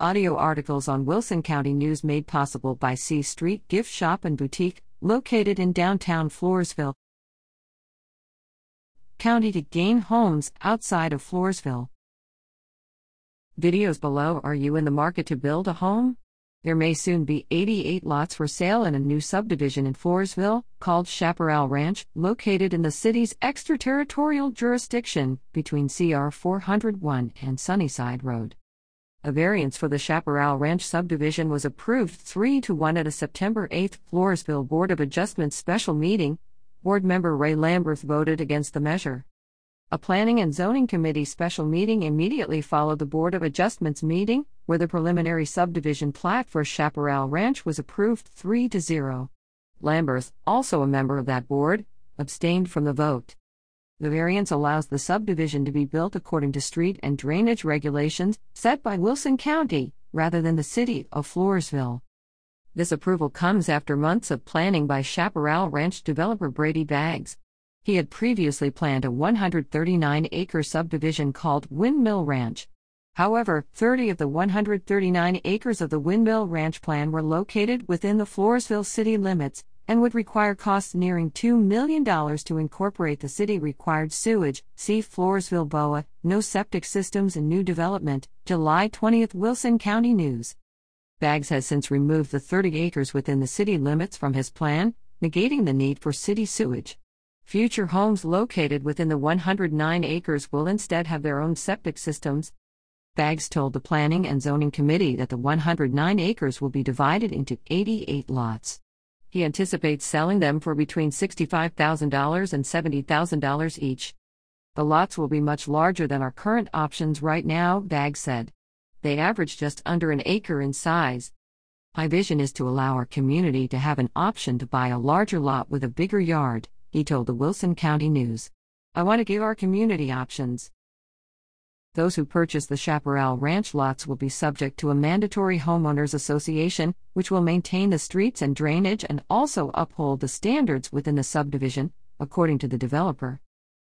Audio articles on Wilson County News made possible by C Street Gift Shop and Boutique, located in downtown Floresville. County to gain homes outside of Floresville. Videos below Are you in the market to build a home? There may soon be 88 lots for sale in a new subdivision in Floresville, called Chaparral Ranch, located in the city's extraterritorial jurisdiction between CR 401 and Sunnyside Road. A variance for the Chaparral Ranch subdivision was approved 3 to 1 at a September 8 Floresville Board of Adjustment special meeting. Board member Ray Lamberth voted against the measure. A Planning and Zoning Committee special meeting immediately followed the Board of Adjustments meeting, where the preliminary subdivision plat for Chaparral Ranch was approved 3 to 0. Lamberth, also a member of that board, abstained from the vote. The variance allows the subdivision to be built according to street and drainage regulations set by Wilson County, rather than the city of Floresville. This approval comes after months of planning by Chaparral Ranch developer Brady Baggs. He had previously planned a 139 acre subdivision called Windmill Ranch. However, 30 of the 139 acres of the Windmill Ranch plan were located within the Floresville city limits, and would require costs nearing $2 million to incorporate the city required sewage. See Floresville BOA, no septic systems in new development, July 20 Wilson County News. Baggs has since removed the 30 acres within the city limits from his plan, negating the need for city sewage. Future homes located within the 109 acres will instead have their own septic systems. Baggs told the Planning and Zoning Committee that the 109 acres will be divided into 88 lots. He anticipates selling them for between $65,000 and $70,000 each. The lots will be much larger than our current options right now, Baggs said. They average just under an acre in size. My vision is to allow our community to have an option to buy a larger lot with a bigger yard, he told the Wilson County News. I want to give our community options. Those who purchase the Chaparral Ranch lots will be subject to a mandatory homeowners association, which will maintain the streets and drainage and also uphold the standards within the subdivision, according to the developer.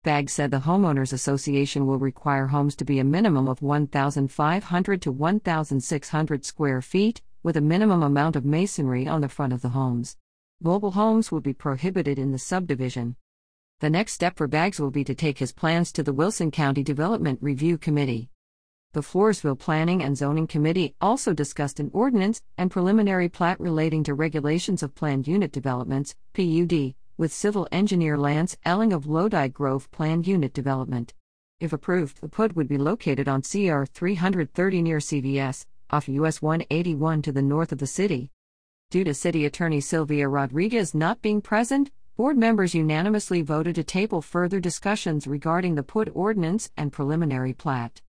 Baggs said the homeowners association will require homes to be a minimum of 1,500 to 1,600 square feet, with a minimum amount of masonry on the front of the homes. Mobile homes will be prohibited in the subdivision. The next step for Baggs will be to take his plans to the Wilson County Development Review Committee. The Floresville Planning and Zoning Committee also discussed an ordinance and preliminary plat relating to regulations of planned unit developments, PUD, with civil engineer Lance Elling of Lodi Grove Planned Unit Development. If approved, the PUD would be located on CR 330 near CVS, off US 181 to the north of the city. Due to City Attorney Sylvia Rodriguez not being present, Board members unanimously voted to table further discussions regarding the PUD ordinance and preliminary plat.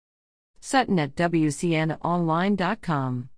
Sutton at WCNOnline.com